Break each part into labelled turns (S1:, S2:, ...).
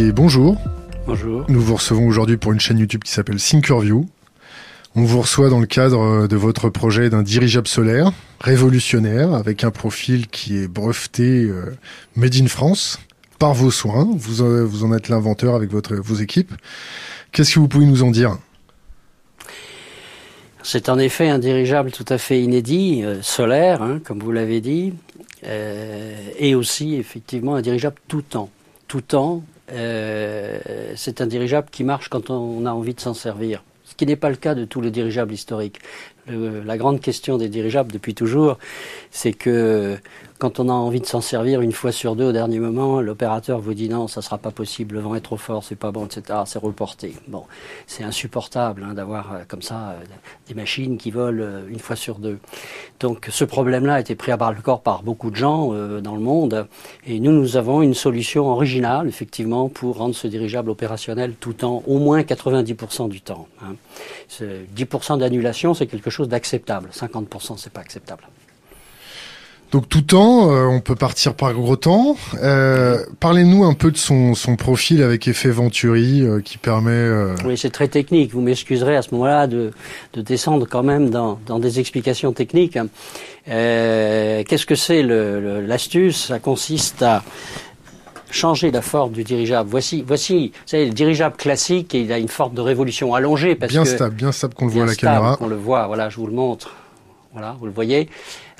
S1: Bonjour.
S2: Bonjour.
S1: Nous vous recevons aujourd'hui pour une chaîne YouTube qui s'appelle Thinkerview. On vous reçoit dans le cadre de votre projet d'un dirigeable solaire révolutionnaire avec un profil qui est breveté euh, Made in France par vos soins. Vous, euh, vous en êtes l'inventeur avec votre, vos équipes. Qu'est-ce que vous pouvez nous en dire?
S2: C'est en effet un dirigeable tout à fait inédit, euh, solaire, hein, comme vous l'avez dit, et aussi effectivement un dirigeable tout temps. Tout temps, c'est un dirigeable qui marche quand on a envie de s'en servir ce qui n'est pas le cas de tous les dirigeables historiques. La grande question des dirigeables depuis toujours, c'est que quand on a envie de s'en servir une fois sur deux au dernier moment, l'opérateur vous dit non, ça sera pas possible, le vent est trop fort, c'est pas bon, etc. C'est reporté. Bon, c'est insupportable hein, d'avoir euh, comme ça euh, des machines qui volent euh, une fois sur deux. Donc ce problème-là a été pris à bras le corps par beaucoup de gens dans le monde, et nous nous avons une solution originale effectivement pour rendre ce dirigeable opérationnel tout temps, au moins 90% du temps. Hein. 10% d'annulation, c'est quelque chose d'acceptable. 50%, c'est pas acceptable.
S1: Donc tout temps, euh, on peut partir par gros temps. Euh, Parlez-nous un peu de son, son profil avec effet Venturi euh, qui permet...
S2: Oui, c'est très technique. Vous m'excuserez à ce moment-là de, de, descendre quand même dans, dans des explications techniques. Qu'est-ce que c'est l'astuce? Ça consiste à changer la forme du dirigeable. Voici, voici, vous savez, le dirigeable classique, il a une forme de révolution allongée. Parce
S1: bien
S2: que,
S1: stable, bien stable qu'on le voit à la caméra.
S2: On le voit, voilà, je vous le montre. Voilà, vous le voyez.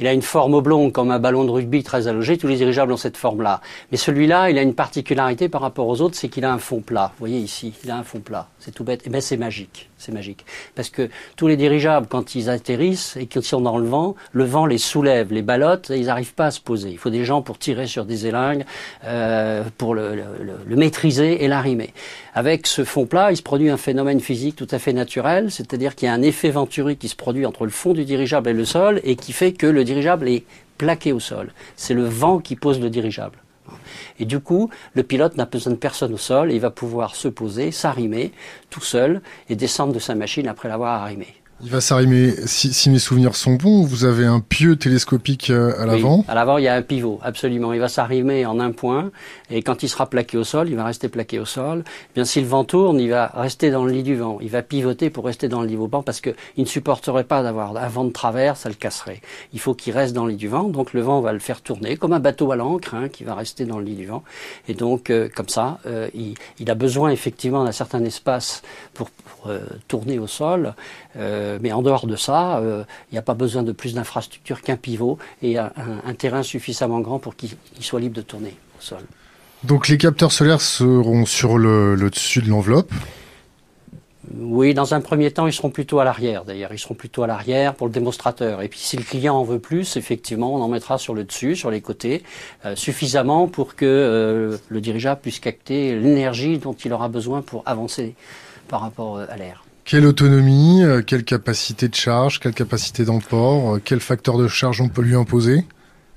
S2: Il a une forme oblongue comme un ballon de rugby très allongé. Tous les dirigeables ont cette forme-là. Mais celui-là, il a une particularité par rapport aux autres, c'est qu'il a un fond plat. Vous voyez ici, il a un fond plat. C'est tout bête. Eh bien c'est magique. C'est magique. Parce que tous les dirigeables, quand ils atterrissent et qu'ils sont dans le vent, le vent les soulève, les ballottes, et ils n'arrivent pas à se poser. Il faut des gens pour tirer sur des élingues, euh, pour le, le, le, maîtriser et l'arrimer. Avec ce fond plat, il se produit un phénomène physique tout à fait naturel, c'est-à-dire qu'il y a un effet venturi qui se produit entre le fond du dirigeable et le sol et qui fait que le dirigeable est plaqué au sol. C'est le vent qui pose le dirigeable. Et du coup, le pilote n'a besoin de personne au sol et il va pouvoir se poser, s'arrimer tout seul et descendre de sa machine après l'avoir arrimé.
S1: Il va s'arrimer, si, mes souvenirs sont bons, vous avez un pieu télescopique euh, à l'avant? oui,
S2: À l'avant, il y a un pivot, absolument. Il va s'arrimer en un point, et quand il sera plaqué au sol, il va rester plaqué au sol. Eh bien, si le vent tourne, il va rester dans le lit du vent. Il va pivoter pour rester dans le lit du vent, parce qu'il ne supporterait pas d'avoir un vent de travers, ça le casserait. Il faut qu'il reste dans le lit du vent, donc le vent va le faire tourner, comme un bateau à l'ancre, hein, qui va rester dans le lit du vent. Et donc, euh, comme ça, euh, il, il, a besoin effectivement d'un certain espace pour, pour tourner au sol. Euh, mais en dehors de ça, euh, il n'y a pas besoin de plus d'infrastructures qu'un pivot et un, un, terrain suffisamment grand pour qu'il soit libre de tourner au sol.
S1: Donc les capteurs solaires seront sur le, le dessus de l'enveloppe?
S2: Oui, dans un premier temps, ils seront plutôt à l'arrière. D'ailleurs, ils seront plutôt à l'arrière pour le démonstrateur. Et puis, si le client en veut plus, effectivement, on en mettra sur le dessus, sur les côtés, euh, suffisamment pour que euh, le dirigeable puisse capter l'énergie dont il aura besoin pour avancer par rapport à l'air.
S1: Quelle autonomie, euh, quelle capacité de charge, quelle capacité d'emport, euh, quel facteur de charge on peut lui imposer?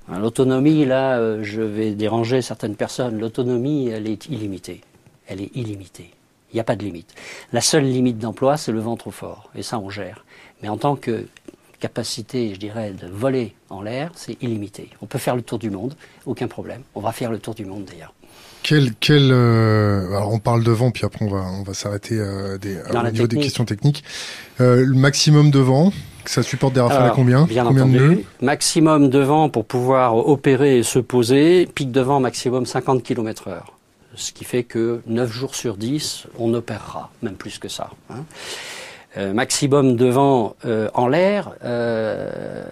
S2: L'autonomie, là, euh, je vais déranger certaines personnes. L'autonomie, elle est illimitée. Elle est illimitée. Il n'y a pas de limite. La seule limite d'emploi, c'est le vent trop fort. Et ça, on gère. Mais en tant que capacité, je dirais, de voler en l'air, c'est illimité. On peut faire le tour du monde, aucun problème. On va faire le tour du monde d'ailleurs.
S1: Quel, quel euh, alors on parle de vent, puis après on va, on va s'arrêter euh, des, au niveau des questions techniques. Euh, le maximum de vent, ça supporte des rafales à combien
S2: Bien
S1: combien
S2: entendu, de nœuds Maximum de vent pour pouvoir opérer et se poser, pic de vent maximum 50 km heure. Ce qui fait que 9 jours sur 10, on opérera, même plus que ça. Hein. Euh, maximum de vent euh, en l'air, euh,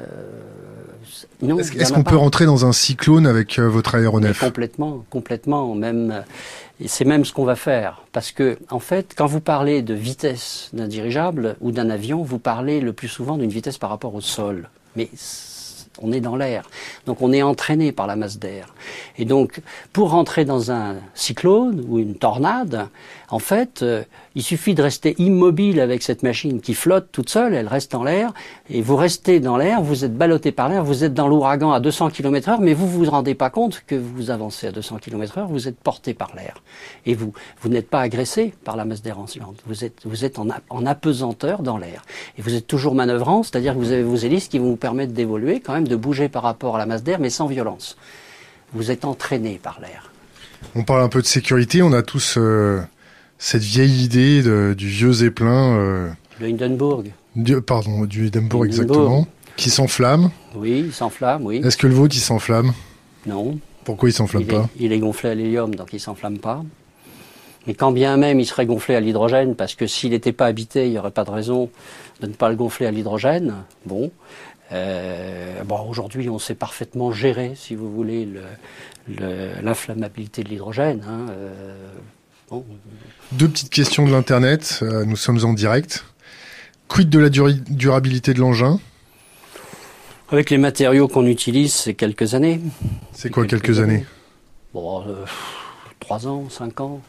S1: est-ce qu'on peut rentrer dans un cyclone avec votre aéronef?
S2: Complètement, complètement. Même, c'est même ce qu'on va faire, parce que en fait, quand vous parlez de vitesse d'un dirigeable ou d'un avion, vous parlez le plus souvent d'une vitesse par rapport au sol. Mais on est dans l'air. Donc on est entraîné par la masse d'air. Et donc pour rentrer dans un cyclone ou une tornade, en fait, euh, il suffit de rester immobile avec cette machine qui flotte toute seule, elle reste en l'air, et vous restez dans l'air, vous êtes ballotté par l'air, vous êtes dans l'ouragan à 200 km heure, mais vous vous rendez pas compte que vous avancez à 200 km heure, vous êtes porté par l'air. Et vous, vous n'êtes pas agressé par la masse d'air ambiante. Vous êtes, vous êtes en, en apesanteur dans l'air. Et vous êtes toujours manœuvrant, c'est-à-dire que vous avez vos hélices qui vont vous permettre d'évoluer, quand même de bouger par rapport à la masse d'air, mais sans violence. Vous êtes entraîné par l'air.
S1: On parle un peu de sécurité, on a tous euh, cette vieille idée du vieux Zeppelin.
S2: Euh, le Hindenburg.
S1: pardon, du Hindenburg, exactement. Qui s'enflamme.
S2: Oui, il s'enflamme, oui.
S1: Est-ce que le vôtre, il s'enflamme?
S2: Non.
S1: Pourquoi il s'enflamme pas?
S2: Il est gonflé à l'hélium, donc il s'enflamme pas. Mais quand bien même il serait gonflé à l'hydrogène, parce que s'il n'était pas habité, il n'y aurait pas de raison de ne pas le gonfler à l'hydrogène. Bon. Euh, bon, aujourd'hui, on sait parfaitement gérer, si vous voulez, l'inflammabilité de l'hydrogène. Hein,
S1: euh, Deux petites questions de l'Internet. Euh, nous sommes en direct. Quid de la durabilité de l'engin?
S2: Avec les matériaux qu'on utilise, c'est quelques années.
S1: C'est quoi quelques, années,
S2: Bon, trois ans, cinq ans.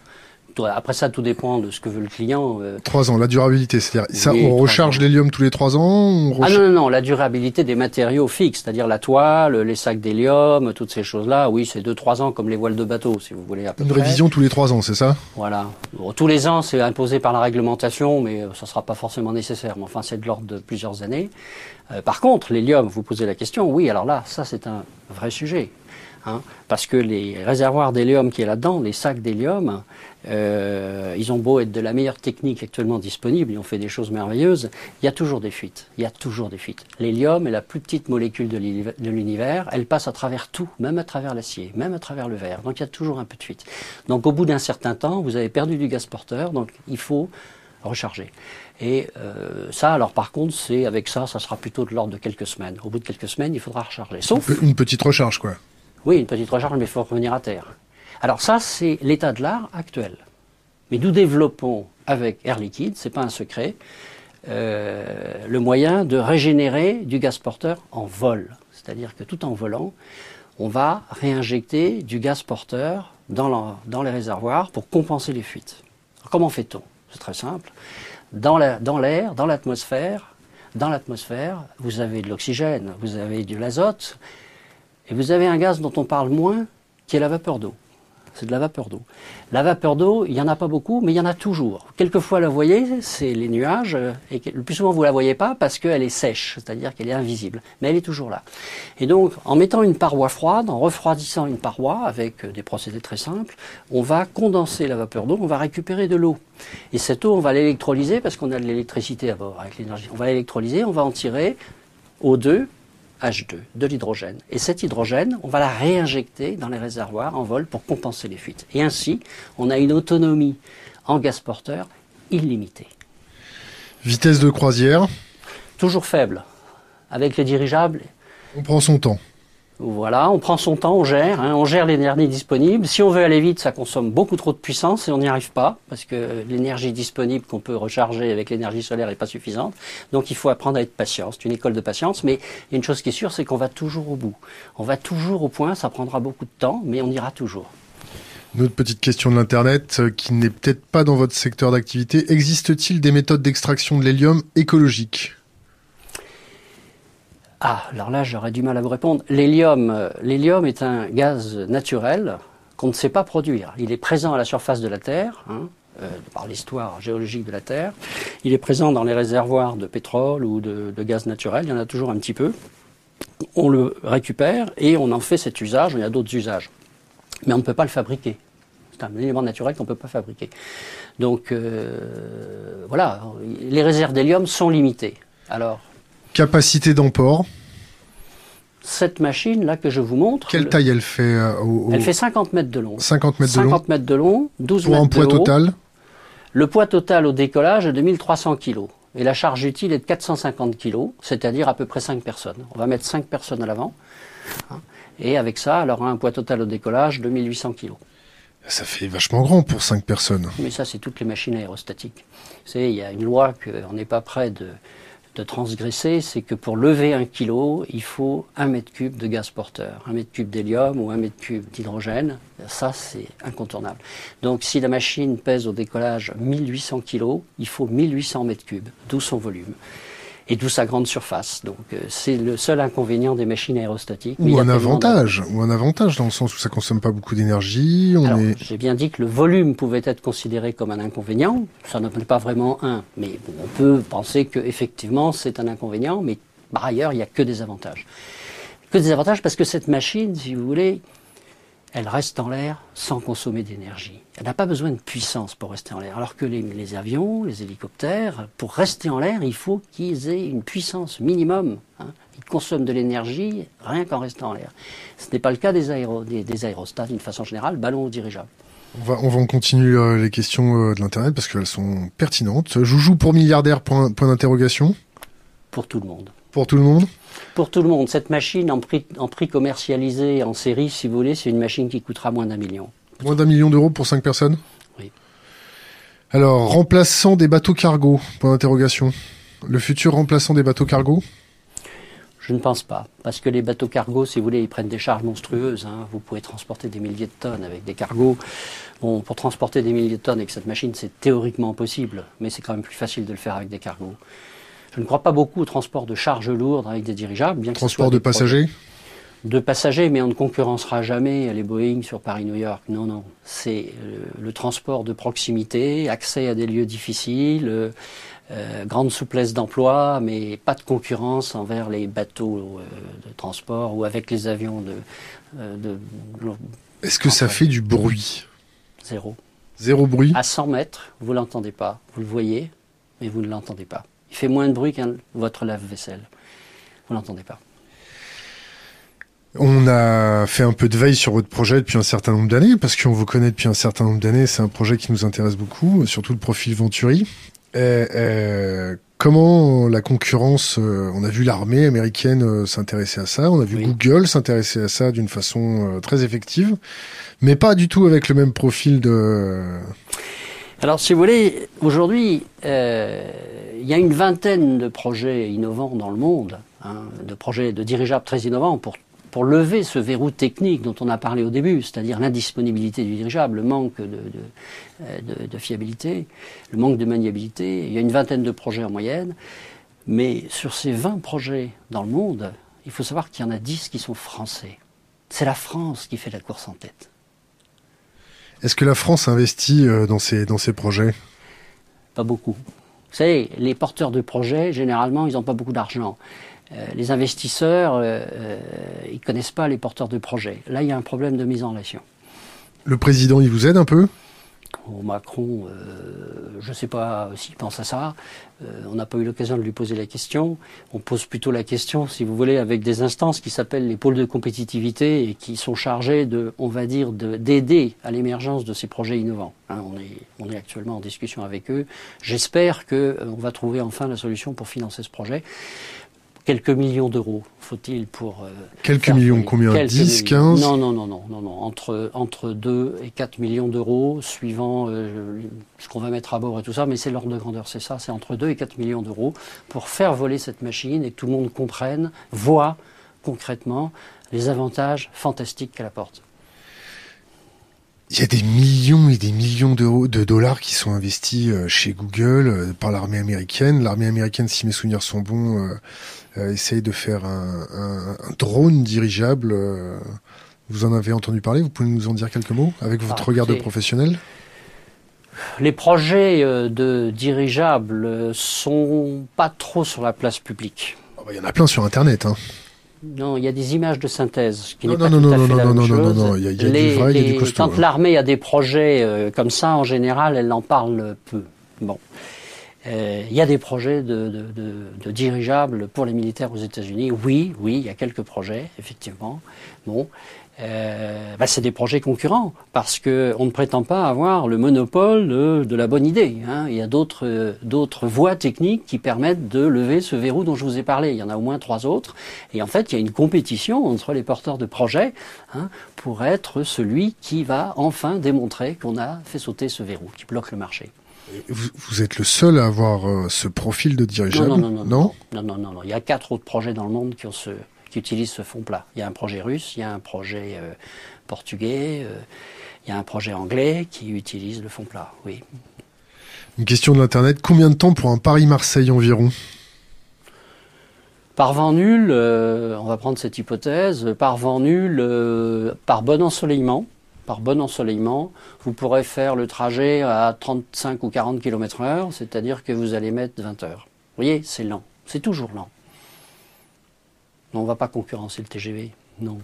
S2: Après ça, tout dépend de ce que veut le client.
S1: Euh. Trois ans, la durabilité, c'est-à-dire ça, on recharge l'hélium tous les trois ans
S2: Ah non, non, non, la durabilité des matériaux fixes, c'est-à-dire la toile, les sacs d'hélium, toutes ces choses-là, oui, c'est deux, trois ans comme les voiles de bateau, si vous voulez.
S1: Une révision tous les trois ans, c'est ça?
S2: Voilà. tous les ans, c'est imposé par la réglementation, mais euh, ça ne sera pas forcément nécessaire. Mais enfin, c'est de l'ordre de plusieurs années. Euh, par contre, l'hélium, vous posez la question, oui, alors là, ça c'est un vrai sujet. Hein, parce que les réservoirs d'hélium qui est là-dedans, les sacs d'hélium, euh, ils ont beau être de la meilleure technique actuellement disponible, ils ont fait des choses merveilleuses, il y a toujours des fuites. Il y a toujours des fuites. L'hélium est la plus petite molécule de l'univers, elle passe à travers tout, même à travers l'acier, même à travers le verre. Donc il y a toujours un peu de fuite. Donc au bout d'un certain temps, vous avez perdu du gaz porteur, donc il faut recharger. Et euh, ça, alors par contre, c'est avec ça, ça sera plutôt de l'ordre de quelques semaines. Au bout de quelques semaines, il faudra recharger.
S1: Sauf une petite recharge, quoi.
S2: Oui, une petite recharge, mais il faut revenir à terre. Alors ça, c'est l'état de l'art actuel. Mais nous développons avec Air Liquide, c'est pas un secret, euh, le moyen de régénérer du gaz porteur en vol. C'est-à-dire que tout en volant, on va réinjecter du gaz porteur dans, dans les réservoirs pour compenser les fuites. comment fait-on? C'est très simple. Dans l'air, dans l'atmosphère, dans l'atmosphère, vous avez de l'oxygène, vous avez de l'azote, et vous avez un gaz dont on parle moins, qui est la vapeur d'eau. C'est de la vapeur d'eau. La vapeur d'eau, il n'y en a pas beaucoup, mais il y en a toujours. Quelquefois, la voyez, c'est les nuages, et le plus souvent, vous ne la voyez pas parce qu'elle est sèche, c'est-à-dire qu'elle est invisible. Mais elle est toujours là. Et donc, en mettant une paroi froide, en refroidissant une paroi, avec des procédés très simples, on va condenser la vapeur d'eau, on va récupérer de l'eau. Et cette eau, on va l'électrolyser parce qu'on a de l'électricité à bord avec l'énergie. On va l'électrolyser, on va en tirer O2 H2, de l'hydrogène. Et cet hydrogène, on va la réinjecter dans les réservoirs en vol pour compenser les fuites. Et ainsi, on a une autonomie en gaz porteur illimitée.
S1: Vitesse de croisière?
S2: Toujours faible. Avec les dirigeables.
S1: On prend son temps.
S2: Voilà, on prend son temps, on gère, hein, on gère l'énergie disponible. Si on veut aller vite, ça consomme beaucoup trop de puissance et on n'y arrive pas parce que l'énergie disponible qu'on peut recharger avec l'énergie solaire n'est pas suffisante. Donc il faut apprendre à être patient. C'est une école de patience, mais une chose qui est sûre, c'est qu'on va toujours au bout. On va toujours au point, ça prendra beaucoup de temps, mais on ira toujours.
S1: Une autre petite question de l'Internet euh, qui n'est peut-être pas dans votre secteur d'activité. Existe-t-il des méthodes d'extraction de l'hélium écologiques
S2: ah, alors là, j'aurais du mal à vous répondre. L'hélium, euh, l'hélium est un gaz naturel qu'on ne sait pas produire. Il est présent à la surface de la Terre, hein, euh, par l'histoire géologique de la Terre. Il est présent dans les réservoirs de pétrole ou de, gaz naturel. Il y en a toujours un petit peu. On le récupère et on en fait cet usage. Il y a d'autres usages. Mais on ne peut pas le fabriquer. C'est un élément naturel qu'on ne peut pas fabriquer. Donc euh, voilà, les réserves d'hélium sont limitées. Alors,
S1: Capacité d'emport
S2: cette machine là que je vous montre.
S1: Quelle taille elle fait euh,
S2: Elle fait 50 mètres de long.
S1: 50 mètres de long.
S2: 50 mètres de long, 12
S1: Pour
S2: un
S1: poids total
S2: Le poids total au décollage est de 1300 kg. Et la charge utile est de 450 kg, c'est-à-dire à peu près 5 personnes. On va mettre 5 personnes à l'avant. Et avec ça, elle aura un poids total au décollage de 1800 kg.
S1: Ça fait vachement grand pour 5 personnes.
S2: Mais ça, c'est toutes les machines aérostatiques. Vous savez, il y a une loi qu'on n'est pas près de, de transgresser, c'est que pour lever un kilo, il faut un mètre cube de gaz porteur, un mètre cube d'hélium ou un mètre cube d'hydrogène. Ça, c'est incontournable. Donc, si la machine pèse au décollage 1800 kilos, il faut 1800 mètres cubes, d'où son volume et d'où sa grande surface. Donc euh, c'est le seul inconvénient des machines aérostatiques.
S1: Ou un avantage, ou un avantage dans le sens où ça consomme pas beaucoup d'énergie.
S2: Est... J'ai bien dit que le volume pouvait être considéré comme un inconvénient. Ça n'en est pas vraiment un, mais on peut penser que effectivement c'est un inconvénient. Mais par ailleurs, il n'y a que des avantages. Que des avantages parce que cette machine, si vous voulez, elle reste en l'air sans consommer d'énergie. Elle n'a pas besoin de puissance pour rester en l'air. Alors que les, avions, les hélicoptères, pour rester en l'air, il faut qu'ils aient une puissance minimum. Hein. Ils consomment de l'énergie rien qu'en restant en l'air. Ce n'est pas le cas des, des, aérostats d'une façon générale, ballons dirigeables.
S1: On va, on va continuer euh, les questions euh, de l'Internet parce qu'elles sont pertinentes. Joujou pour milliardaire, point d'interrogation
S2: Pour tout le monde.
S1: Pour tout le monde
S2: Pour tout le monde. Cette machine en prix, en prix commercialisé en série, si vous voulez, c'est une machine qui coûtera moins d'un million.
S1: Moins d'un million d'euros pour cinq personnes
S2: Oui.
S1: Alors, remplaçant des bateaux cargo, point d'interrogation. Le futur remplaçant des bateaux cargo
S2: je ne pense pas, parce que les bateaux cargo, si vous voulez, ils prennent des charges monstrueuses. Hein. Vous pouvez transporter des milliers de tonnes avec des cargos. Bon, pour transporter des milliers de tonnes avec cette machine, c'est théoriquement possible, mais c'est quand même plus facile de le faire avec des cargos. Je ne crois pas beaucoup au transport de charges lourdes avec des dirigeables. Bien
S1: transport de passagers
S2: De passagers, mais on ne concurrencera jamais les Boeing sur Paris-New York. Non, non. C'est euh, le, transport de proximité, accès à des lieux difficiles, euh, euh, grande souplesse d'emploi, mais pas de concurrence envers les bateaux de transport ou avec les avions de. de
S1: Est-ce que ça fait du bruit?
S2: Zéro.
S1: Zéro bruit?
S2: À 100 mètres, vous l'entendez pas. Vous le voyez, mais vous ne l'entendez pas. Il fait moins de bruit qu'un votre lave-vaisselle. Vous n'entendez pas.
S1: On a fait un peu de veille sur votre projet depuis un certain nombre d'années, parce qu'on vous connaît depuis un certain nombre d'années. C'est un projet qui nous intéresse beaucoup, surtout le profil Venturi. Euh, comment la concurrence, euh, on a vu l'armée américaine euh, s'intéresser à ça, on a vu Google s'intéresser à ça d'une façon très effective, mais pas du tout avec le même profil de...
S2: Alors, si vous voulez, aujourd'hui, euh, il y a une vingtaine de projets innovants dans le monde, hein, de projets de dirigeables très innovants pour, pour lever ce verrou technique dont on a parlé au début, c'est-à-dire l'indisponibilité du dirigeable, le manque de, de, de, fiabilité, le manque de maniabilité. Il y a une vingtaine de projets en moyenne, mais sur ces 20 projets dans le monde, il faut savoir qu'il y en a 10 qui sont français. C'est la France qui fait la course en tête.
S1: Est-ce que la France investit euh, dans ces, dans ces projets?
S2: Pas beaucoup. Vous savez, les porteurs de projets, généralement, ils n'ont pas beaucoup d'argent. Euh, les investisseurs, euh, ils ne connaissent pas les porteurs de projets. Là, il y a un problème de mise en relation.
S1: Le président, il vous aide un peu?
S2: Macron, je ne sais pas s'il pense à ça. on n'a pas eu l'occasion de lui poser la question. On pose plutôt la question, si vous voulez, avec des instances qui s'appellent les pôles de compétitivité et qui sont chargés de, on va dire, d'aider à l'émergence de ces projets innovants. Hein, on, est, on est actuellement en discussion avec eux. J'espère qu'on va trouver enfin la solution pour financer ce projet quelques millions d'euros, faut-il pour... Euh,
S1: quelques millions, combien? 10, 15
S2: Non, non, non, non, non, non, entre, entre 2 et 4 millions d'euros, suivant euh, ce qu'on va mettre à bord et tout ça, mais c'est l'ordre de grandeur, c'est ça, c'est entre 2 et 4 millions d'euros pour faire voler cette machine et que tout le monde comprenne, voit concrètement les avantages fantastiques qu'elle apporte.
S1: Il y a des millions et des millions d'euros, de dollars qui sont investis euh, chez Google par l'armée américaine. L'armée américaine, si mes souvenirs sont bons, euh, essaye de faire un, un, drone dirigeable. Euh, vous en avez entendu parler Vous pouvez nous en dire quelques mots avec votre ah, regard de professionnel?
S2: Les projets euh, de dirigeables sont pas trop sur la place publique.
S1: Ah bah, il y en a plein sur Internet. Hein.
S2: Non, il y a des images de synthèse qui
S1: n'est pas non, tout non, à non, fait la même chose. Non, non, non, il y a, y a du vrai, il y a du costaud.
S2: Quand hein. l'armée a des projets comme ça, en général, elle en parle peu. Bon. Euh, il y a des projets de, dirigeables pour les militaires aux États-Unis. Oui, oui, il y a quelques projets, effectivement. Bon, euh, bah, c'est des projets concurrents parce que on ne prétend pas avoir le monopole de, la bonne idée. Hein. Il y a d'autres d'autres voies techniques qui permettent de lever ce verrou dont je vous ai parlé. Il y en a au moins trois autres. Et en fait, il y a une compétition entre les porteurs de projets hein, pour être celui qui va enfin démontrer qu'on a fait sauter ce verrou qui bloque le marché.
S1: Vous, êtes le seul à avoir euh, ce profil de dirigeable
S2: non non non, non non? non, non, Il y a quatre autres projets dans le monde qui, ont ce, qui utilisent ce fond plat. Il y a un projet russe, il y a un projet euh, portugais, euh, il y a un projet anglais qui utilise le fond plat, oui.
S1: Une question de l'Internet. Combien de temps pour un Paris-Marseille environ?
S2: Par vent nul, on va prendre cette hypothèse, par vent nul, par bon ensoleillement, par bon ensoleillement, vous pourrez faire le trajet à 35 ou 40 km heure, c'est-à-dire que vous allez mettre 20 heures. Vous voyez, c'est lent. C'est toujours lent. On ne va pas concurrencer le TGV, non.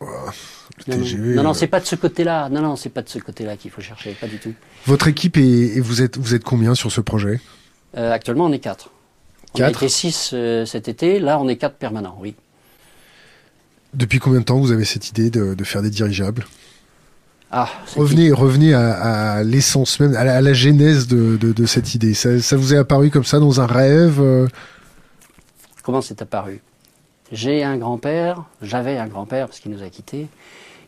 S2: Non,
S1: TGV,
S2: non, non,
S1: euh,
S2: c'est pas de ce côté-là. Non, non, c'est pas de ce côté-là qu'il faut chercher, pas du tout.
S1: Votre équipe est, et vous êtes, vous êtes combien sur ce projet?
S2: Euh, actuellement, on est quatre. On
S1: Quatre
S2: était six euh, cet été. Là, on est quatre permanents. Oui.
S1: Depuis combien de temps vous avez cette idée de, de faire des dirigeables?
S2: Ah, c'est
S1: Revenez, revenez à, à l'essence même, à la, à la genèse de, de, de cette idée. Ça, ça vous est apparu comme ça dans un rêve euh,
S2: Comment c'est apparu? J'ai un grand-père, j'avais un grand-père parce qu'il nous a quittés,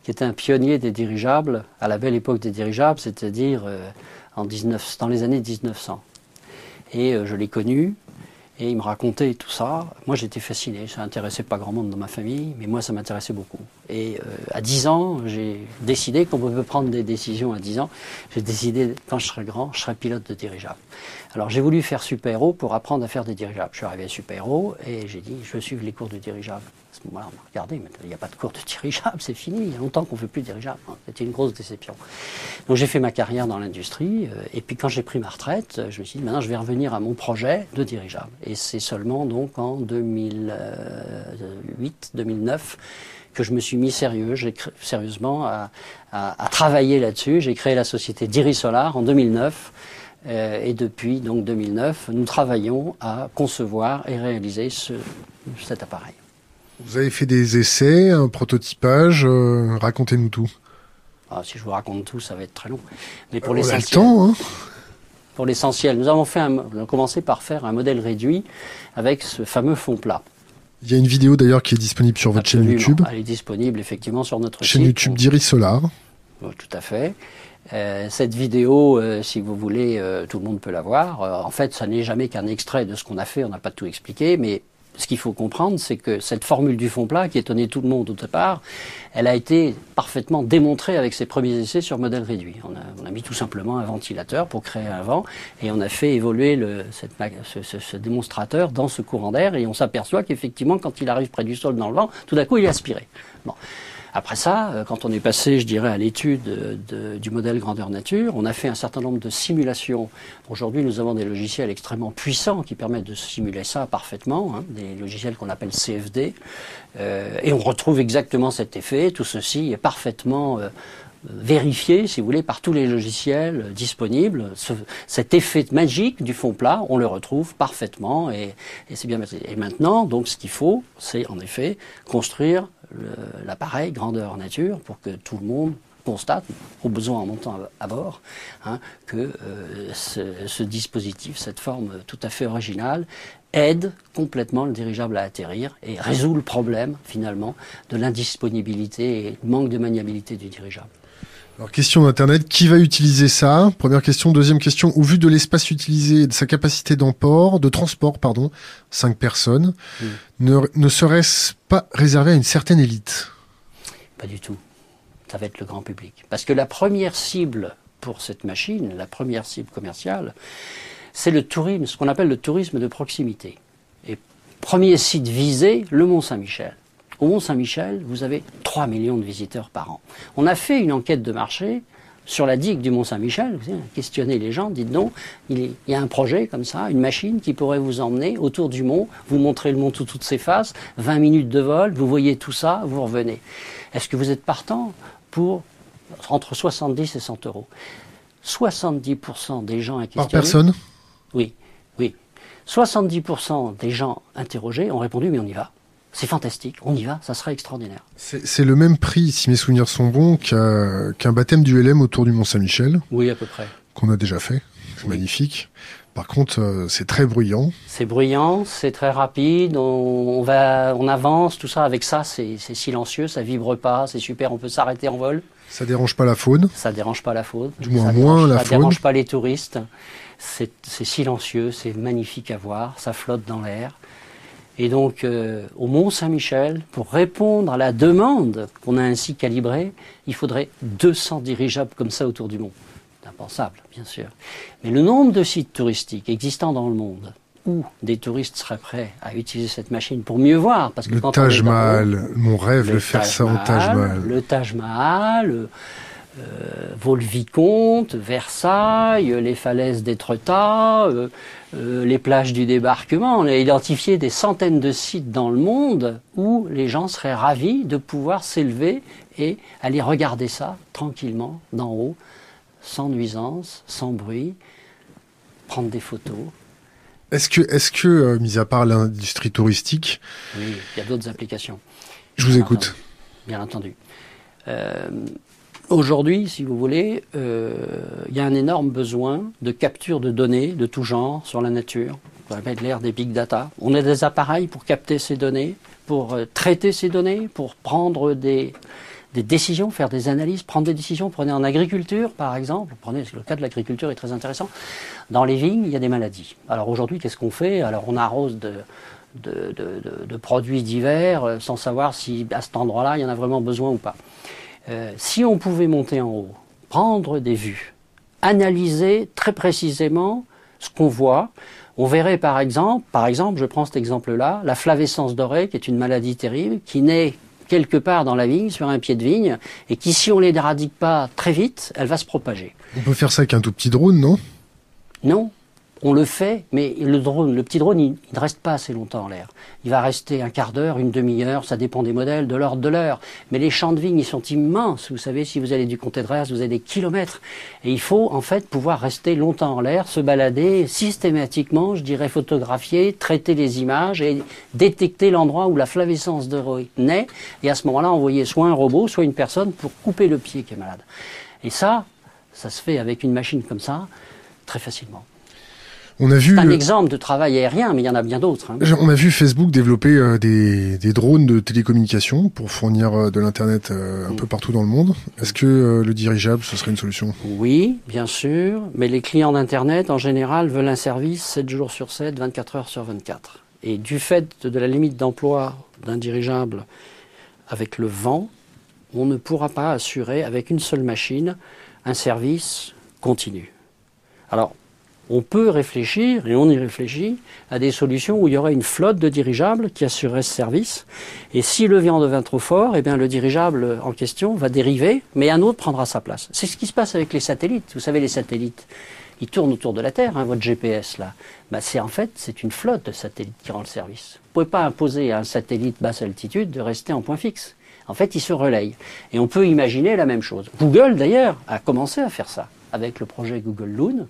S2: qui était un pionnier des dirigeables à la belle époque des dirigeables, c'est-à-dire euh, en 19, dans les années 1900. Et euh, je l'ai connu et il me racontait tout ça. Moi j'étais fasciné, ça n'intéressait pas grand monde dans ma famille, mais moi ça m'intéressait beaucoup. Et euh, à 10 ans, j'ai décidé qu'on pouvait prendre des décisions à 10 ans. J'ai décidé, quand je serai grand, je serai pilote de dirigeable. Alors j'ai voulu faire super héros pour apprendre à faire des dirigeables. Je suis arrivé à super héros et j'ai dit je veux suivre les cours de dirigeable. À ce moment-là, on m'a regardé, il n'y a pas de cours de dirigeable, c'est fini. Il y a longtemps qu'on ne fait plus de dirigeable. hein. C'était une grosse déception. Donc j'ai fait ma carrière dans l'industrie euh, et puis quand j'ai pris ma retraite, euh, je me suis dit maintenant je vais revenir à mon projet de dirigeable. Et c'est seulement donc en 2008, 2009 que je me suis mis sérieux, sérieusement à, travailler là-dessus. J'ai créé la société Dirisolar en 2009. Euh, et depuis donc 2009, nous travaillons à concevoir et réaliser ce- cet appareil.
S1: Vous avez fait des essais, un prototypage. euh, Racontez-nous tout.
S2: Ah, si je vous raconte tout, ça va être très long. Mais pour
S1: On a le
S2: l'essentiel,
S1: temps. Hein
S2: pour l'essentiel, nous avons fait un, mo- on a commencé par faire un modèle réduit avec ce fameux fond plat.
S1: Il y a une vidéo d'ailleurs qui est disponible sur votre chaîne. YouTube.
S2: Elle est disponible effectivement sur notre
S1: Chaîne
S2: site.
S1: YouTube d'Iris Solar.
S2: Tout à fait. Euh, cette vidéo, euh, si vous voulez, euh, tout le monde peut la voir. Euh, en fait, ça n'est jamais qu'un extrait de ce qu'on a fait. On n'a pas tout expliqué, mais ce qu'il faut comprendre, c'est que cette formule du fond plat, qui étonnait tout le monde au départ, elle a été parfaitement démontrée avec ses premiers essais sur modèle réduit. On a, mis tout simplement un ventilateur pour créer un vent, et on a fait évoluer ce, démonstrateur dans ce courant d'air, et on s'aperçoit qu'effectivement, quand il arrive près du sol dans le vent, tout d'un coup, il est aspiré. Après ça, euh, quand on est passé, je dirais, à l'étude euh, du modèle grandeur nature, on a fait un certain nombre de simulations. Aujourd'hui, nous avons des logiciels extrêmement puissants qui permettent de simuler ça parfaitement, hein, des logiciels qu'on appelle CFD, euh, et on retrouve exactement cet effet. Tout ceci est parfaitement vérifié, si vous voulez, par tous les logiciels disponibles. Ce- cet effet magique du fond plat, on le retrouve parfaitement et, et c'est bien. Et maintenant, donc, ce qu'il faut, c'est en effet construire l'appareil grandeur nature pour que tout le monde constate, au besoin en montant à, bord, hein, que euh, ce, ce dispositif, cette forme tout à fait originale, aide complètement le dirigeable à atterrir et résout le problème finalement de l'indisponibilité et manque de maniabilité du dirigeable.
S1: Alors, question d'Internet, qui va utiliser ça? Première question. Deuxième question, au vu de l'espace utilisé et de sa capacité d'emport, de transport, pardon, cinq personnes,
S2: Mm.
S1: ne, ne serait-ce pas réservé à une certaine élite?
S2: Pas du tout. Ça va être le grand public. Parce que la première cible pour cette machine, la première cible commerciale, c'est le tourisme, ce qu'on appelle le tourisme de proximité. Et premier site visé, le Mont Saint-Michel. Au Mont Saint-Michel, vous avez 3 millions de visiteurs par an. On a fait une enquête de marché sur la digue du Mont Saint-Michel, vous savez, questionner les gens, dites donc, il, y a un projet comme ça, une machine qui pourrait vous emmener autour du mont, vous montrer le mont sous toutes ses faces, 20 minutes de vol, vous voyez tout ça, vous revenez. Est-ce que vous êtes partant pour entre 70 et 100 euros? 70% des gens
S1: Par
S2: inquisitionné
S1: personne?
S2: Oui, oui. 70% des gens interrogés ont répondu mais on y va. C'est fantastique, on y va, ça serait extraordinaire.
S1: C'est le même prix, si mes souvenirs sont bons, qu'un baptême du LM autour du Mont-Saint-Michel,
S2: Oui, à peu près.
S1: qu'on a déjà fait. C'est
S2: Oui.
S1: magnifique. Par contre, euh, c'est très bruyant.
S2: C'est bruyant, c'est très rapide, on, on va, on avance, tout ça. Avec ça, c'est silencieux, ça vibre pas, c'est super, on peut s'arrêter en vol.
S1: Ça dérange pas la faune.
S2: Ça dérange pas la faune.
S1: Du moins
S2: ça
S1: moins
S2: dérange,
S1: la
S2: ça
S1: faune.
S2: dérange pas les touristes. C'est silencieux, c'est magnifique à voir, ça flotte dans l'air. Et donc, euh, au Mont Saint-Michel, pour répondre à la demande qu'on a ainsi calibrée, il faudrait 200 dirigeables comme ça autour du mont. C'est impensable, bien sûr. Mais le nombre de sites touristiques existants dans le monde où des touristes seraient prêts à utiliser cette machine pour mieux voir, parce que
S1: Le
S2: quand
S1: Taj Mahal, mon rêve de faire
S2: Taj
S1: ça au Taj
S2: Mahal. Le Taj Mahal, Vaux-le-Vicomte, Versailles, les falaises d'Étretat, euh, euh, les plages du débarquement. On a identifié des centaines de sites dans le monde où les gens seraient ravis de pouvoir s'élever et aller regarder ça tranquillement d'en haut, sans nuisance, sans bruit, prendre des photos.
S1: Est-ce que, est-ce que, euh, mis à part l'industrie touristique,
S2: Oui, il y a d'autres applications.
S1: je vous écoute.
S2: Bien entendu. Euh, Aujourd'hui, si vous voulez, euh, il y a un énorme besoin de capture de données de tout genre sur la nature. On mettre l'ère des big data. On a des appareils pour capter ces données, pour euh, traiter ces données, pour prendre des, des décisions, faire des analyses, prendre des décisions. Prenez en agriculture, par exemple. Prenez, le cas de l'agriculture est très intéressant. Dans les vignes, il y a des maladies. Alors aujourd'hui, qu'est-ce qu'on fait? Alors on arrose de, de, de, de- de produits divers euh, sans savoir si à cet endroit-là, il y en a vraiment besoin ou pas. Euh, si on pouvait monter en haut, prendre des vues, analyser très précisément ce qu'on voit, on verrait par exemple, par exemple, je prends cet exemple-là, la flavescence dorée, qui est une maladie terrible, qui naît quelque part dans la vigne, sur un pied de vigne, et qui, si on ne l'éradique pas très vite, elle va se propager.
S1: On peut faire ça avec un tout petit drone, non?
S2: Non, on le fait, mais le drone, le petit drone, il, ne reste pas assez longtemps en l'air. Il va rester un quart d'heure, une demi-heure, ça dépend des modèles, de l'ordre de l'heure. Mais les champs de vigne, ils sont immenses. Vous savez, si vous allez du comté de Reims, vous avez des kilomètres. Et il faut, en fait, pouvoir rester longtemps en l'air, se balader systématiquement, je dirais photographier, traiter les images et détecter l'endroit où la flavescence de Roy naît. Et à ce moment-là, envoyer soit un robot, soit une personne pour couper le pied qui est malade. Et ça, ça se fait avec une machine comme ça, très facilement.
S1: On a vu,
S2: C'est un
S1: le-
S2: exemple de travail aérien, mais il y en a bien d'autres. hein.
S1: on a vu Facebook développer euh, des, des drones de télécommunication pour fournir euh, de l'internet euh, un peu partout dans le monde. Est-ce que euh, le dirigeable ce serait une solution?
S2: Oui, bien sûr, mais les clients d'Internet, en général, veulent un service 7 jours sur 7, 24 heures sur 24. Et du fait de la limite d'emploi d'un dirigeable avec le vent, on ne pourra pas assurer avec une seule machine un service continu. Alors, on peut réfléchir, et on y réfléchit, à des solutions où il y aurait une flotte de dirigeables qui assurerait ce service. Et si le vent devient trop fort, eh bien le dirigeable en question va dériver, mais un autre prendra sa place. C'est ce qui se passe avec les satellites. Vous savez, les satellites, ils tournent autour de la Terre, hein, votre GPS là. Bah, c'est en fait, c'est une flotte de satellites qui rend le service. Vous pouvez pas imposer à un satellite basse altitude de rester en point fixe. En fait, il se relaye. Et on peut imaginer la même chose. Google, d'ailleurs, a commencé à faire ça avec le projet Google Loon.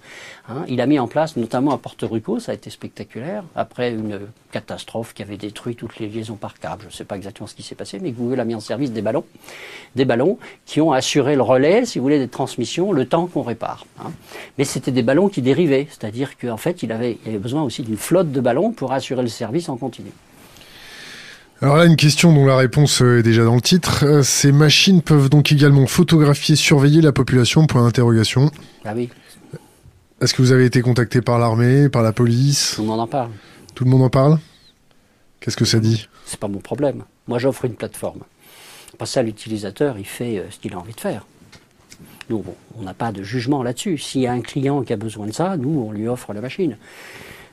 S2: Hein. il a mis en place, notamment à Porto Rico, ça a été spectaculaire, après une catastrophe qui avait détruit toutes les liaisons par câble. Je ne sais pas exactement ce qui s'est passé, mais Google a mis en service des ballons, des ballons qui ont assuré le relais, si vous voulez, des transmissions, le temps qu'on répare. hein. Mais c'était des ballons qui dérivaient, c'est-à-dire qu'en fait, il avait, il avait besoin aussi d'une flotte de ballons pour assurer le service en continu.
S1: Alors là, une question dont la réponse euh, est déjà dans le titre. Euh, Ces machines peuvent donc également photographier, surveiller la population? Point d'interrogation.
S2: Ah oui,
S1: Est-ce que vous avez été contacté par l'armée, par la police?
S2: Tout le monde en parle.
S1: Tout le monde en parle? Qu'est-ce que ça dit?
S2: C'est pas mon problème. Moi, j'offre une plateforme. Après ça, l'utilisateur, il fait euh, ce qu'il a envie de faire. Nous, on n'a pas de jugement là-dessus. S'il y a un client qui a besoin de ça, nous, on lui offre la machine.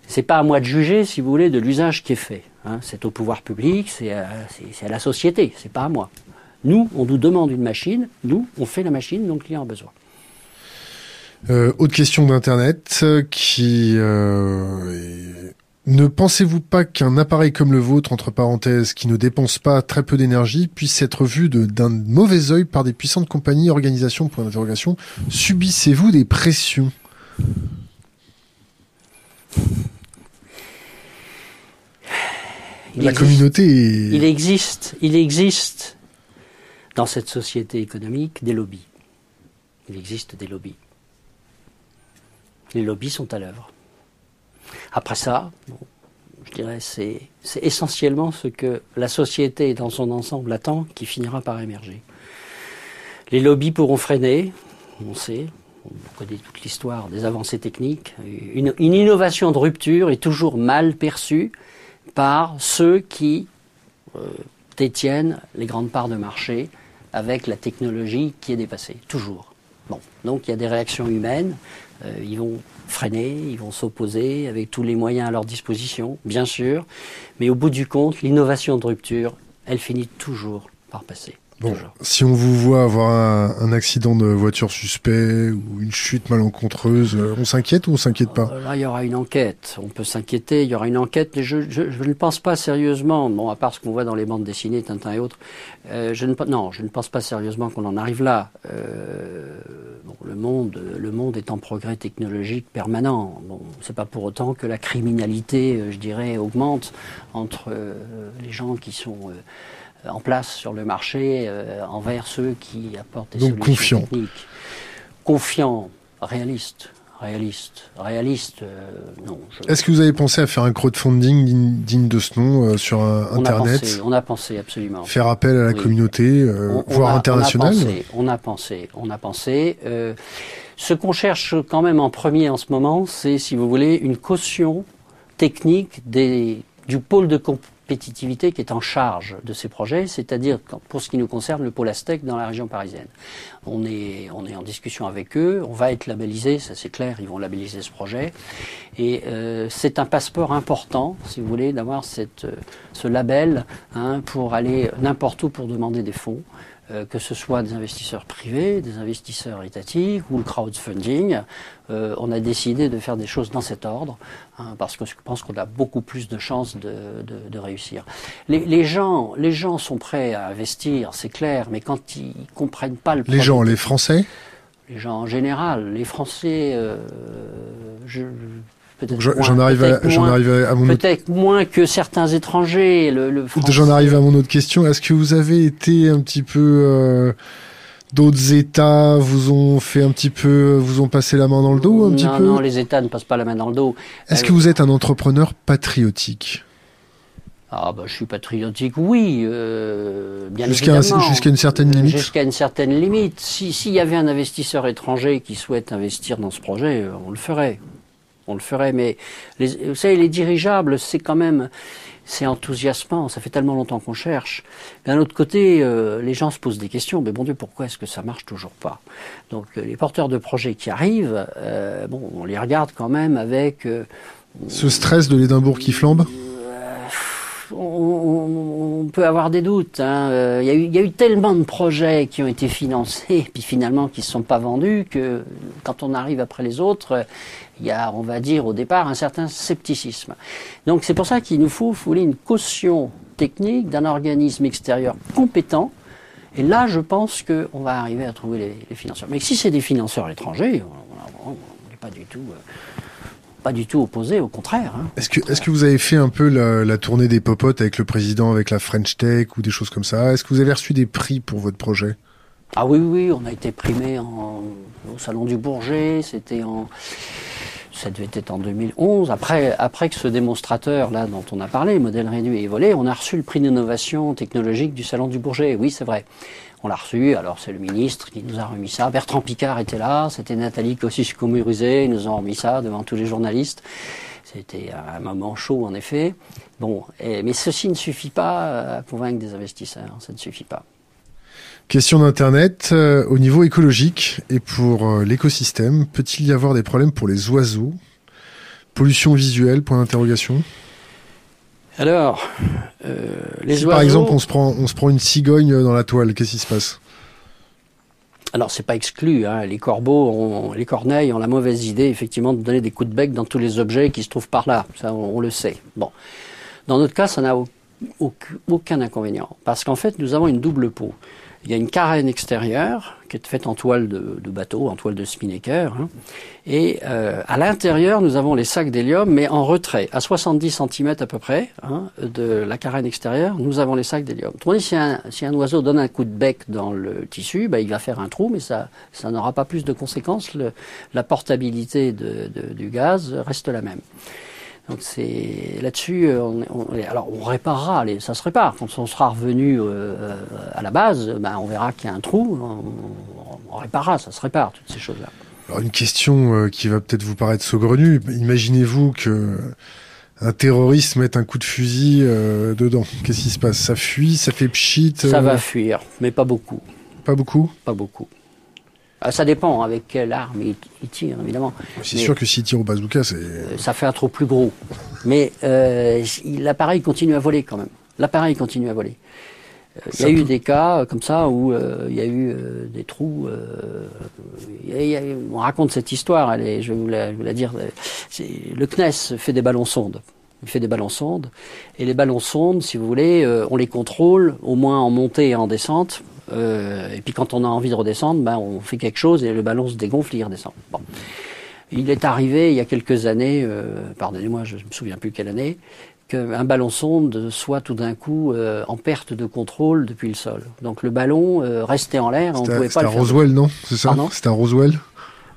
S2: C'est pas à moi de juger, si vous voulez, de l'usage qui est fait. hein. C'est au pouvoir public, c'est à, c'est- à la société, c'est pas à moi. Nous, on nous demande une machine, nous, on fait la machine dont le client a besoin.
S1: Euh, autre question d'Internet euh, qui... euh, Ne pensez-vous pas qu'un appareil comme le vôtre, entre parenthèses, qui ne dépense pas très peu d'énergie, puisse être vu d'un mauvais œil par des puissantes compagnies, organisations, point d'interrogation? Subissez-vous des pressions?
S2: Il
S1: La
S2: existe-
S1: communauté est...
S2: Il existe, il existe dans cette société économique des lobbies. Il existe des lobbies. Les lobbies sont à l'œuvre. Après ça, bon, je dirais c'est c'est essentiellement ce que la société dans son ensemble attend qui finira par émerger. Les lobbies pourront freiner, on sait, on connaît toute l'histoire des avancées techniques. Une, innovation de rupture est toujours mal perçue par ceux qui euh, détiennent les grandes parts de marché avec la technologie qui est dépassée, toujours. Bon, donc il y a des réactions humaines, euh, ils vont freiner, ils vont s'opposer avec tous les moyens à leur disposition, bien sûr, mais au bout du compte, l'innovation de rupture, elle finit toujours par passer.
S1: Bon, si on vous voit avoir un, accident de voiture suspect ou une chute malencontreuse, euh, on s'inquiète ou on s'inquiète pas?
S2: Là, il y aura une enquête. On peut s'inquiéter. Il y aura une enquête. Mais je, je, ne pense pas sérieusement. Bon, à part ce qu'on voit dans les bandes dessinées, Tintin et autres. Euh, je ne, non, je ne pense pas sérieusement qu'on en arrive là. Euh, bon, le monde, le monde est en progrès technologique permanent. Bon, c'est pas pour autant que la criminalité, je dirais, augmente entre les gens qui sont en place sur le marché euh, envers ceux qui apportent des
S1: Donc
S2: solutions
S1: confiant.
S2: techniques. Confiant, réaliste, réaliste, réaliste, euh, non.
S1: Est-ce que vous avez pensé à faire un crowdfunding digne, de ce nom euh, sur Internet
S2: On a pensé, absolument.
S1: Faire appel à la communauté, voire internationale
S2: on a pensé, on a pensé. On a pensé ce qu'on cherche quand même en premier en ce moment, c'est, si vous voulez, une caution technique des, du pôle de, qui est en charge de ces projets, c'est-à-dire pour ce qui nous concerne le pôle Aztec dans la région parisienne. On est, on est en discussion avec eux, on va être labellisé, ça c'est clair, ils vont labelliser ce projet. Et euh, c'est un passeport important, si vous voulez, d'avoir euh, ce label hein, pour aller n'importe où pour demander des fonds. Euh, que ce soit des investisseurs privés, des investisseurs étatiques ou le crowdfunding. Euh, on a décidé de faire des choses dans cet ordre hein, parce que je pense qu'on a beaucoup plus de chances de, de, réussir. Les, les, gens, les gens sont prêts à investir, c'est clair, mais quand ils comprennent pas le
S1: les gens, les Français,
S2: les gens en général, les Français, euh, je,
S1: J'en arrive, à, arrive à mon
S2: peut-être moins que certains étrangers. Le,
S1: J'en arrive à mon autre question. Est-ce que vous avez été un petit peu euh, d'autres États vous ont fait un petit peu, vous ont passé la main dans le dos un
S2: non,
S1: petit peu?
S2: Non, les États ne passent pas la main dans le dos.
S1: Est-ce que vous êtes un entrepreneur patriotique?
S2: Ah bah je suis patriotique, oui, euh, bien
S1: jusqu'à
S2: évidemment.
S1: jusqu'à une certaine limite.
S2: Jusqu'à une certaine limite. Si s'il y avait un investisseur étranger qui souhaite investir dans ce projet, on le ferait on le ferait. Mais les, vous savez, les dirigeables, c'est quand même, c'est enthousiasmant. Ça fait tellement longtemps qu'on cherche. D'un autre côté, euh, les gens se posent des questions. Mais bon Dieu, pourquoi est-ce que ça marche toujours pas? Donc, euh, les porteurs de projets qui arrivent, euh, bon, on les regarde quand même avec.
S1: Ce stress de l'Édimbourg qui flambe?
S2: on, peut avoir des doutes. Hein. Il, y a eu, tellement de projets qui ont été financés, puis finalement qui ne sont pas vendus, que quand on arrive après les autres, il y a, on va dire, au départ, un certain scepticisme. Donc c'est pour ça qu'il nous faut, faut une caution technique d'un organisme extérieur compétent. Et là, je pense qu'on va arriver à trouver les, financeurs. Mais si c'est des financeurs étrangers, on n'est pas du tout... Euh, pas du tout opposé, au contraire. Hein.
S1: Est-ce que, est-ce que vous avez fait un peu la, tournée des popotes avec le président, avec la French Tech ou des choses comme ça? Est-ce que vous avez reçu des prix pour votre projet?
S2: Ah oui, oui, on a été primé en, au Salon du Bourget, c'était en... Ça devait être en 2011. Après, après que ce démonstrateur là dont on a parlé, modèle réduit et volé, on a reçu le prix d'innovation technologique du Salon du Bourget. Oui, c'est vrai. On l'a reçu, alors c'est le ministre qui nous a remis ça. Bertrand Picard était là, c'était Nathalie Kosciusko-Morizet, ils nous ont remis ça devant tous les journalistes. C'était un moment chaud en effet. Bon, mais ceci ne suffit pas à convaincre des investisseurs, ça ne suffit pas.
S1: Question d'Internet, euh, au niveau écologique et pour euh, l'écosystème, peut-il y avoir des problèmes pour les oiseaux? Pollution visuelle, point d'interrogation
S2: alors, euh, les
S1: si
S2: oiseaux.
S1: Par exemple, on se prend, on se prend une cigogne dans la toile, qu'est-ce qui se passe?
S2: Alors c'est pas exclu, hein. les corbeaux, ont, les corneilles ont la mauvaise idée effectivement de donner des coups de bec dans tous les objets qui se trouvent par là, ça on, le sait. Bon, dans notre cas ça n'a aucun inconvénient parce qu'en fait nous avons une double peau. Il y a une carène extérieure qui est faite en toile de, bateau, en toile de Spinnaker. Hein. Et euh, à l'intérieur, nous avons les sacs d'hélium, mais en retrait, à 70 cm à peu près hein, de la carène extérieure, nous avons les sacs d'hélium. Si un, si un oiseau donne un coup de bec dans le tissu, bah, il va faire un trou, mais ça, ça n'aura pas plus de conséquences. Le, la portabilité de, de, du gaz reste la même. Donc c'est là-dessus, euh, on, alors on réparera, les, ça se répare. Quand on sera revenu euh, à la base, ben, on verra qu'il y a un trou, on, réparera, ça se répare, toutes ces choses-là.
S1: Alors une question euh, qui va peut-être vous paraître saugrenue, imaginez-vous que un terroriste mette un coup de fusil dedans. Qu'est-ce qui se passe? Ça fuit, ça fait pchit
S2: Ça va fuir, mais pas beaucoup.
S1: Pas beaucoup?
S2: Pas beaucoup. Ah, ça dépend avec quelle arme il, tire, évidemment.
S1: C'est sûr que s'il tire au bazooka, c'est...
S2: Euh, ça fait un trou plus gros. Mais euh, l'appareil continue à voler quand même. L'appareil continue à voler. Il y a eu des cas comme ça où il y a eu des trous. on raconte cette histoire, je vais vous la, vous la dire. Le CNES fait des ballons sondes. Il fait des ballons sondes. Et les ballons sondes, si vous voulez, on les contrôle au moins en montée et en descente. Et puis quand on a envie de redescendre, ben, on fait quelque chose et le ballon se dégonfle, il redescend. Bon. Il est arrivé il y a quelques années, pardonnez-moi, je ne me souviens plus quelle année, qu'un ballon sonde soit tout d'un coup euh, en perte de contrôle depuis le sol. Donc le ballon euh, restait en l'air, on pouvait pas.
S1: C'est un Roswell, non? C'est ça? C'est un Roswell?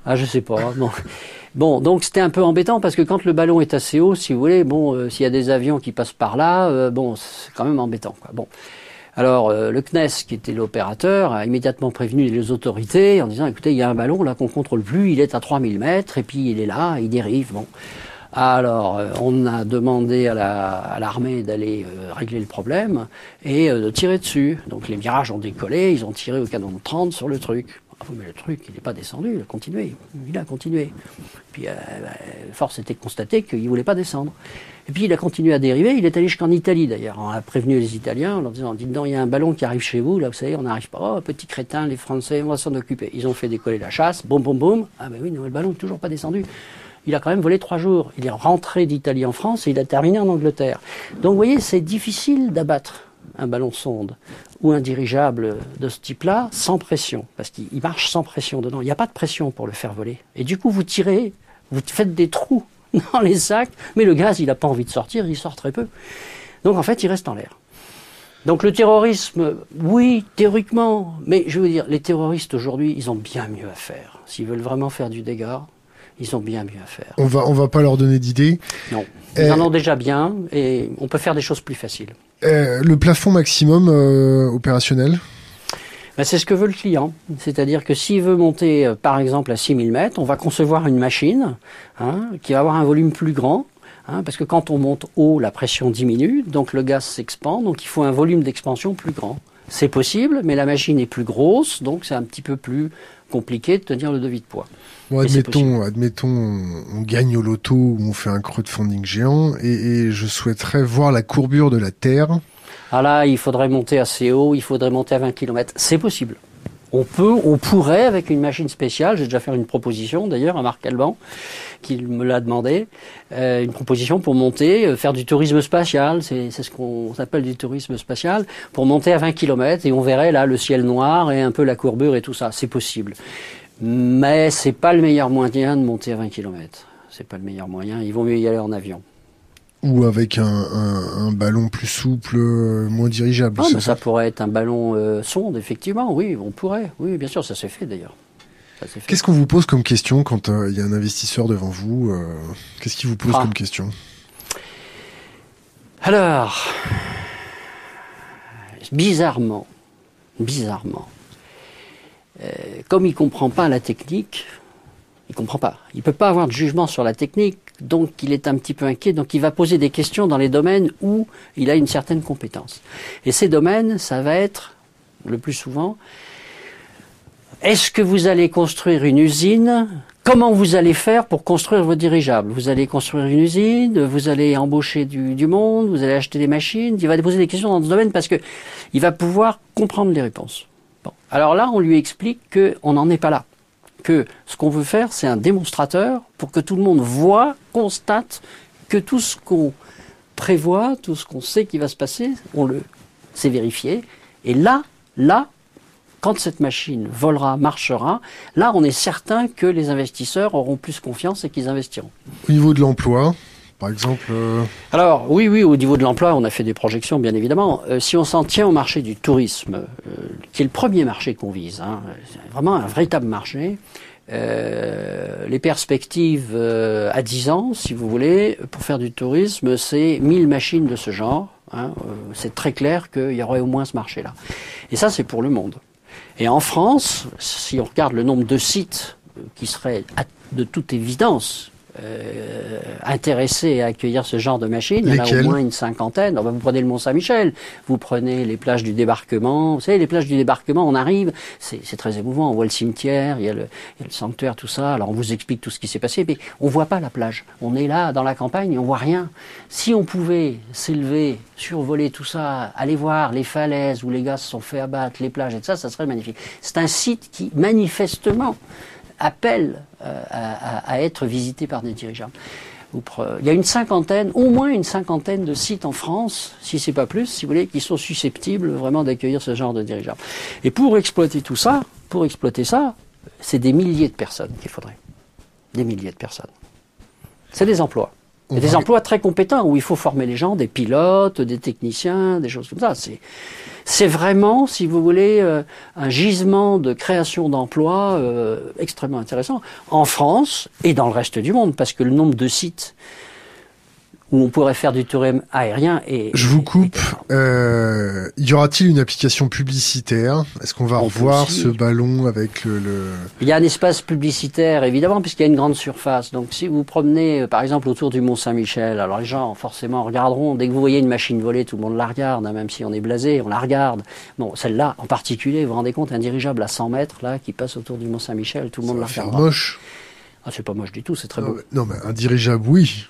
S2: Ah, je sais pas. Non. Bon, donc c'était un peu embêtant parce que quand le ballon est assez haut, si vous voulez, bon, euh, s'il y a des avions qui passent par là, bon, c'est quand même embêtant. Quoi. Bon. Alors le CNES, qui était l'opérateur, a immédiatement prévenu les autorités en disant, écoutez, il y a un ballon là qu'on contrôle plus, il est à 3000 mètres et puis il est là, il dérive. Bon. Alors, euh, on a demandé à l'armée d'aller euh, régler le problème et euh, de tirer dessus. Donc les mirages ont décollé, ils ont tiré au canon de 30 sur le truc. Ah, mais le truc, il n'est pas descendu, il a continué. Il a continué. Puis, bah, force était de constater qu'il ne voulait pas descendre. Et puis, il a continué à dériver. Il est allé jusqu'en Italie, d'ailleurs. On a prévenu les Italiens en leur disant, dites donc, il y a un ballon qui arrive chez vous, là, vous savez, on n'arrive pas. Oh, petit crétin, les Français, on va s'en occuper. Ils ont fait décoller la chasse, boum, boum, boum. Ah, ben oui, le ballon n'est toujours pas descendu il a quand même volé trois jours. Il est rentré d'Italie en France et il a terminé en Angleterre. Donc vous voyez, c'est difficile d'abattre un ballon sonde ou un dirigeable de ce type-là sans pression, parce qu'il marche sans pression dedans. Il n'y a pas de pression pour le faire voler. Et du coup, vous tirez, vous faites des trous dans les sacs, mais le gaz, il n'a pas envie de sortir, il sort très peu. Donc en fait, il reste en l'air. Donc le terrorisme, oui, théoriquement, mais je veux dire, les terroristes aujourd'hui, ils ont bien mieux à faire. S'ils veulent vraiment faire du dégât, ils ont bien mieux à faire.
S1: On va, on va pas leur donner d'idées.
S2: Non. Ils en ont déjà bien et on peut faire des choses plus faciles.
S1: Euh, le plafond maximum euh, opérationnel?
S2: Ben, c'est ce que veut le client. C'est-à-dire que s'il veut monter, euh, par exemple, à 6000 mètres, on va concevoir une machine hein, qui va avoir un volume plus grand. Hein, parce que quand on monte haut, la pression diminue, donc le gaz s'expand, donc il faut un volume d'expansion plus grand. C'est possible, mais la machine est plus grosse, donc c'est un petit peu plus compliqué de tenir le devis de poids.
S1: Bon, admettons, admettons, on gagne au loto ou on fait un crowdfunding géant et, je souhaiterais voir la courbure de la Terre.
S2: Ah là, il faudrait monter assez haut, il faudrait monter à 20 km. C'est possible. On peut, on pourrait avec une machine spéciale. J'ai déjà fait une proposition d'ailleurs à Marc Alban, qui me l'a demandé, euh, une proposition pour monter, euh, faire du tourisme spatial. C'est ce qu'on appelle du tourisme spatial pour monter à 20 km et on verrait là le ciel noir et un peu la courbure et tout ça. C'est possible, mais c'est pas le meilleur moyen de monter à 20 km. C'est pas le meilleur moyen. Il vaut mieux y aller en avion
S1: ou avec un, ballon plus souple, euh, moins dirigeable.
S2: Ah, ça, pourrait être un ballon euh, sonde, effectivement, oui, on pourrait. Oui, bien sûr, ça s'est fait d'ailleurs.
S1: Qu'est-ce qu'on vous pose comme question quand euh, il y a un investisseur devant vous Qu'est-ce qu'il vous pose ah. comme question?
S2: Alors, bizarrement, bizarrement, comme il ne comprend pas la technique, il comprend pas. Il peut pas avoir de jugement sur la technique, donc il est un petit peu inquiet. Donc il va poser des questions dans les domaines où il a une certaine compétence. Et ces domaines, ça va être le plus souvent est-ce que vous allez construire une usine? Comment vous allez faire pour construire vos dirigeables? Vous allez construire une usine, vous allez embaucher du, monde, vous allez acheter des machines. Il va poser des questions dans ce domaine parce que il va pouvoir comprendre les réponses. Bon. Alors là, on lui explique qu'on n'en est pas là que ce qu'on veut faire, c'est un démonstrateur pour que tout le monde voit, constate que tout ce qu'on prévoit, tout ce qu'on sait qui va se passer, on le, c'est vérifié. Et là, là, quand cette machine volera, marchera, là, on est certain que les investisseurs auront plus confiance et qu'ils investiront.
S1: Au niveau de l'emploi, par exemple euh,
S2: Alors oui, oui, au niveau de l'emploi, on a fait des projections, bien évidemment. Euh, si on s'en tient au marché du tourisme, euh, qui est le premier marché qu'on vise, hein, vraiment un véritable marché, les perspectives à 10 ans, si vous voulez, pour faire du tourisme, c'est 1000 machines de ce genre. Hein, c'est très clair qu'il y aurait au moins ce marché-là. Et ça, c'est pour le monde. Et en France, si on regarde le nombre de sites qui seraient de toute évidence euh, intéressés à accueillir ce genre de machine. Il y en a au moins une cinquantaine. vous prenez le Mont-Saint-Michel, vous prenez les plages du débarquement. Vous savez, les plages du débarquement, on arrive, c'est très émouvant. On voit le cimetière, il y, a le, il y, a le, sanctuaire, tout ça. Alors on vous explique tout ce qui s'est passé, mais on voit pas la plage. On est là, dans la campagne, on voit rien. Si on pouvait s'élever, survoler tout ça, aller voir les falaises où les gars se sont fait abattre, les plages et tout ça, ça serait magnifique. C'est un site qui, manifestement, appelle euh, à, être visité par des dirigeables. Il y a une cinquantaine, au moins une cinquantaine de sites en France, si c'est pas plus, si vous voulez, qui sont susceptibles vraiment d'accueillir ce genre de dirigeables. Et pour exploiter tout ça, pour exploiter ça, c'est des milliers de personnes qu'il faudrait. Des milliers de personnes. C'est des emplois. Des emplois très compétents où il faut former les gens, des pilotes, des techniciens, des choses comme ça. C'est c'est vraiment, si vous voulez, euh, un gisement de création d'emplois euh, extrêmement intéressant en France et dans le reste du monde, parce que le nombre de sites où on pourrait faire du tourisme aérien. Et,
S1: Je vous coupe. Euh, y aura-t-il une application publicitaire? Est-ce qu'on va revoir ce ballon avec le,
S2: Il y a un espace publicitaire, évidemment, puisqu'il y a une grande surface. Donc si vous promenez, euh, par exemple, autour du Mont Saint-Michel, alors les gens, forcément, regarderont. Dès que vous voyez une machine volée, tout le monde la regarde, hein, même si on est blasé, on la regarde. Bon, celle-là, en particulier, vous vous rendez compte, un dirigeable à 100 mètres, là, qui passe autour du Mont Saint-Michel, tout le monde la regarde.
S1: C'est moche.
S2: Ah, c'est pas moche du tout, c'est très beau.
S1: non, mais un dirigeable, oui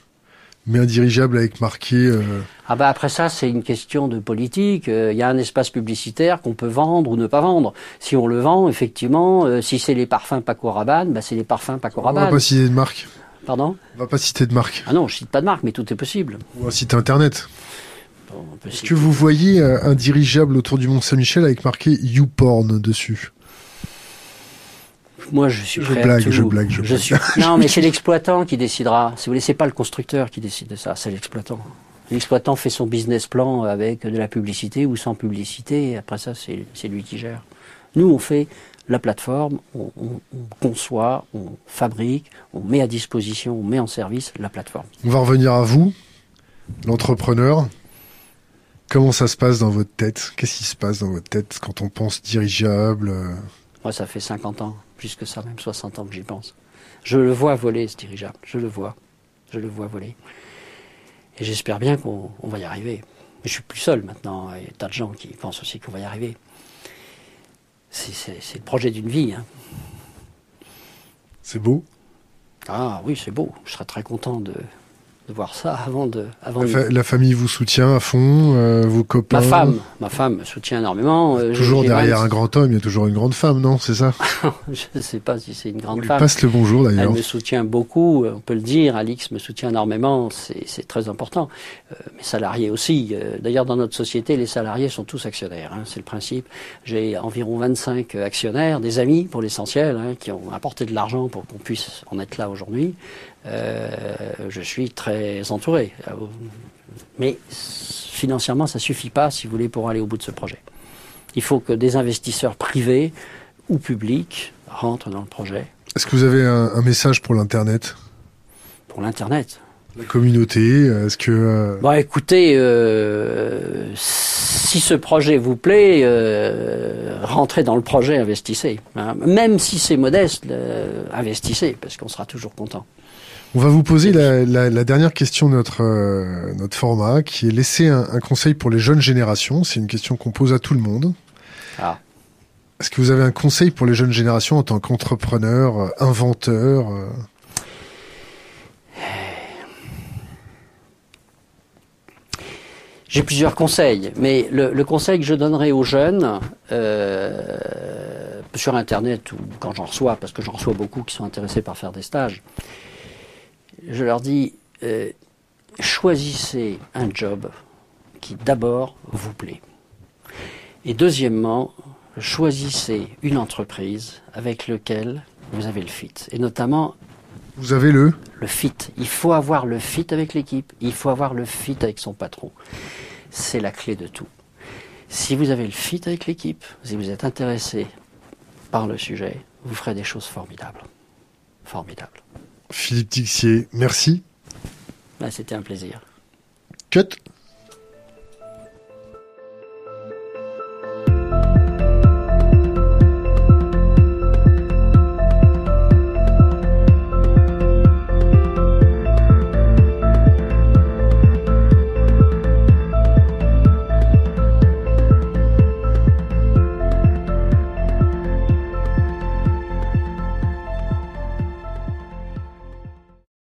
S1: mais un dirigeable avec marqué. Euh...
S2: Ah bah après ça, c'est une question de politique. Euh, il y a un espace publicitaire qu'on peut vendre ou ne pas vendre. Si on le vend, effectivement, euh, si c'est les parfums Paco Rabanne, bah c'est les parfums Paco Rabanne.
S1: On va pas citer de marque.
S2: Pardon?
S1: On va pas citer de marque.
S2: Ah non, je cite pas de marque, mais tout est possible.
S1: On va citer Internet. Est-ce que vous voyez un dirigeable autour du Mont Saint-Michel avec marqué YouPorn dessus?
S2: Moi, je suis
S1: je blague, je blague, je.
S2: Suis... Non, mais c'est l'exploitant qui décidera. Si vous voulez, c'est pas le constructeur qui décide de ça, c'est l'exploitant. L'exploitant fait son business plan avec de la publicité ou sans publicité. Et après ça, c'est lui qui gère. Nous, on fait la plateforme, on, on, conçoit, on fabrique, on met à disposition, on met en service la plateforme.
S1: On va revenir à vous, l'entrepreneur. Comment ça se passe dans votre tête? Qu'est-ce qui se passe dans votre tête quand on pense dirigeable
S2: Moi, ça fait 50 ans plus que ça, même 60 ans que j'y pense. Je le vois voler, ce dirigeable. Je le vois. Je le vois voler. Et j'espère bien qu'on va y arriver. Mais je suis plus seul maintenant. Il y a tas de gens qui pensent aussi qu'on va y arriver. C'est le projet d'une vie. Hein.
S1: C'est beau?
S2: Ah oui, c'est beau. Je serais très content de, de voir ça avant de. Avant
S1: la, famille vous soutient à fond, euh, vos copains.
S2: Ma femme, ma femme me soutient énormément.
S1: Euh, toujours derrière un grand homme, il y a toujours une grande femme, non C'est ça
S2: Je ne sais pas si c'est une grande
S1: On
S2: femme.
S1: Lui passe le bonjour d'ailleurs.
S2: Elle me soutient beaucoup, on peut le dire. Alix me soutient énormément, c'est très important. Euh, mes salariés aussi. Euh, d'ailleurs, dans notre société, les salariés sont tous actionnaires. Hein, c'est le principe. J'ai environ 25 actionnaires, des amis pour l'essentiel, hein, qui ont apporté de l'argent pour qu'on puisse en être là aujourd'hui. Euh, je suis très entouré. Mais financièrement, ça suffit pas, si vous voulez, pour aller au bout de ce projet. Il faut que des investisseurs privés ou publics rentrent dans le projet.
S1: Est-ce que vous avez un, message pour l'Internet?
S2: Pour l'Internet
S1: La communauté, est-ce que... Euh...
S2: Bon, écoutez, euh, si ce projet vous plaît, euh, rentrez dans le projet, investissez. Hein. Même si c'est modeste, euh, investissez, parce qu'on sera toujours content.
S1: On va vous poser la, la, la dernière question de notre, euh, notre format, qui est laisser un, un, conseil pour les jeunes générations. C'est une question qu'on pose à tout le monde.
S2: Ah.
S1: Est-ce que vous avez un conseil pour les jeunes générations en tant qu'entrepreneur, euh, inventeur euh
S2: J'ai plusieurs conseils, mais le, le, conseil que je donnerai aux jeunes euh, sur Internet ou quand j'en reçois, parce que j'en reçois beaucoup qui sont intéressés par faire des stages, je leur dis, euh, choisissez un job qui d'abord vous plaît. Et deuxièmement, choisissez une entreprise avec laquelle vous avez le fit. Et notamment...
S1: Vous avez le?
S2: Le fit. Il faut avoir le fit avec l'équipe. Il faut avoir le fit avec son patron. C'est la clé de tout. Si vous avez le fit avec l'équipe, si vous êtes intéressé par le sujet, vous ferez des choses formidables. Formidables.
S1: Philippe Tixier, merci.
S2: Bah, C'était un plaisir.
S1: Cut